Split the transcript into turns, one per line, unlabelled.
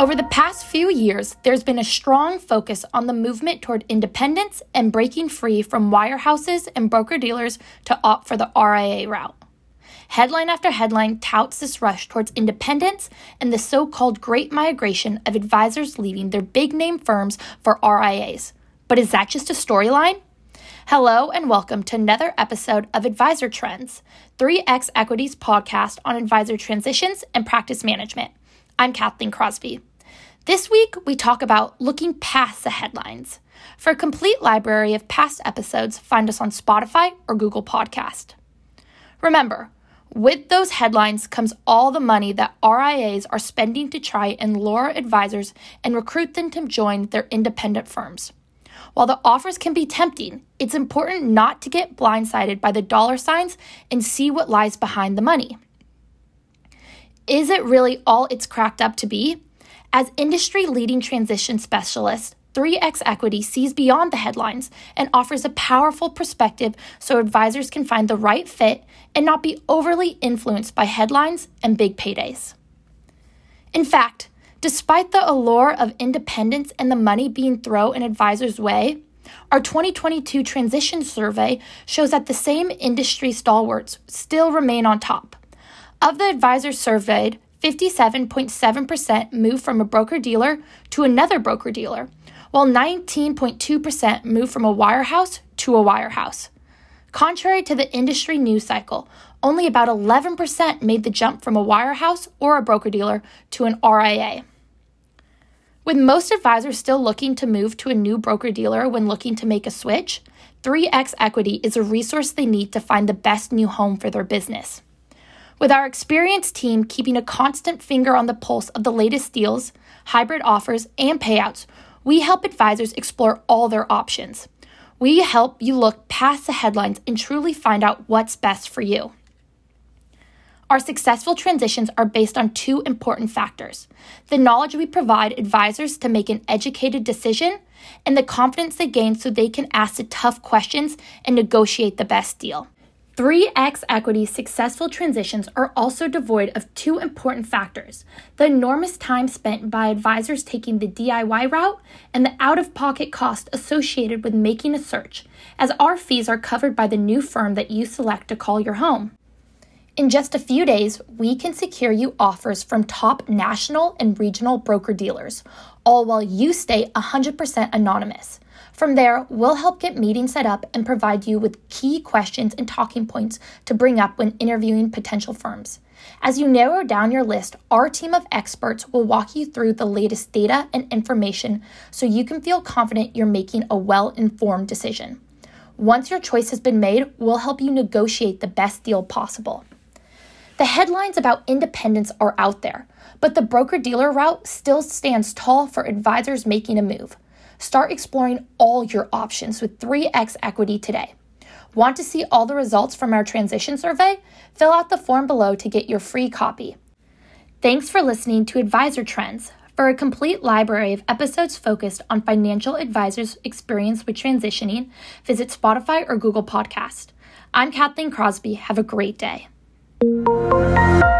Over the past few years, there's been a strong focus on the movement toward independence and breaking free from wirehouses and broker dealers to opt for the RIA route. Headline after headline touts this rush towards independence and the so called great migration of advisors leaving their big name firms for RIAs. But is that just a storyline? Hello, and welcome to another episode of Advisor Trends, 3X Equities podcast on advisor transitions and practice management. I'm Kathleen Crosby. This week, we talk about looking past the headlines. For a complete library of past episodes, find us on Spotify or Google Podcast. Remember, with those headlines comes all the money that RIAs are spending to try and lure advisors and recruit them to join their independent firms. While the offers can be tempting, it's important not to get blindsided by the dollar signs and see what lies behind the money. Is it really all it's cracked up to be? As industry leading transition specialist, 3X Equity sees beyond the headlines and offers a powerful perspective so advisors can find the right fit and not be overly influenced by headlines and big paydays. In fact, despite the allure of independence and the money being thrown an advisor's way, our 2022 transition survey shows that the same industry stalwarts still remain on top. Of the advisors surveyed, 57.7% moved from a broker dealer to another broker dealer, while 19.2% moved from a wirehouse to a wirehouse. Contrary to the industry news cycle, only about 11% made the jump from a wirehouse or a broker dealer to an RIA. With most advisors still looking to move to a new broker dealer when looking to make a switch, 3X Equity is a resource they need to find the best new home for their business. With our experienced team keeping a constant finger on the pulse of the latest deals, hybrid offers, and payouts, we help advisors explore all their options. We help you look past the headlines and truly find out what's best for you. Our successful transitions are based on two important factors the knowledge we provide advisors to make an educated decision, and the confidence they gain so they can ask the tough questions and negotiate the best deal. 3X Equity's successful transitions are also devoid of two important factors the enormous time spent by advisors taking the DIY route and the out of pocket cost associated with making a search, as our fees are covered by the new firm that you select to call your home. In just a few days, we can secure you offers from top national and regional broker dealers, all while you stay 100% anonymous. From there, we'll help get meetings set up and provide you with key questions and talking points to bring up when interviewing potential firms. As you narrow down your list, our team of experts will walk you through the latest data and information so you can feel confident you're making a well informed decision. Once your choice has been made, we'll help you negotiate the best deal possible. The headlines about independence are out there, but the broker dealer route still stands tall for advisors making a move. Start exploring all your options with 3X Equity today. Want to see all the results from our transition survey? Fill out the form below to get your free copy. Thanks for listening to Advisor Trends. For a complete library of episodes focused on financial advisors' experience with transitioning, visit Spotify or Google Podcast. I'm Kathleen Crosby. Have a great day you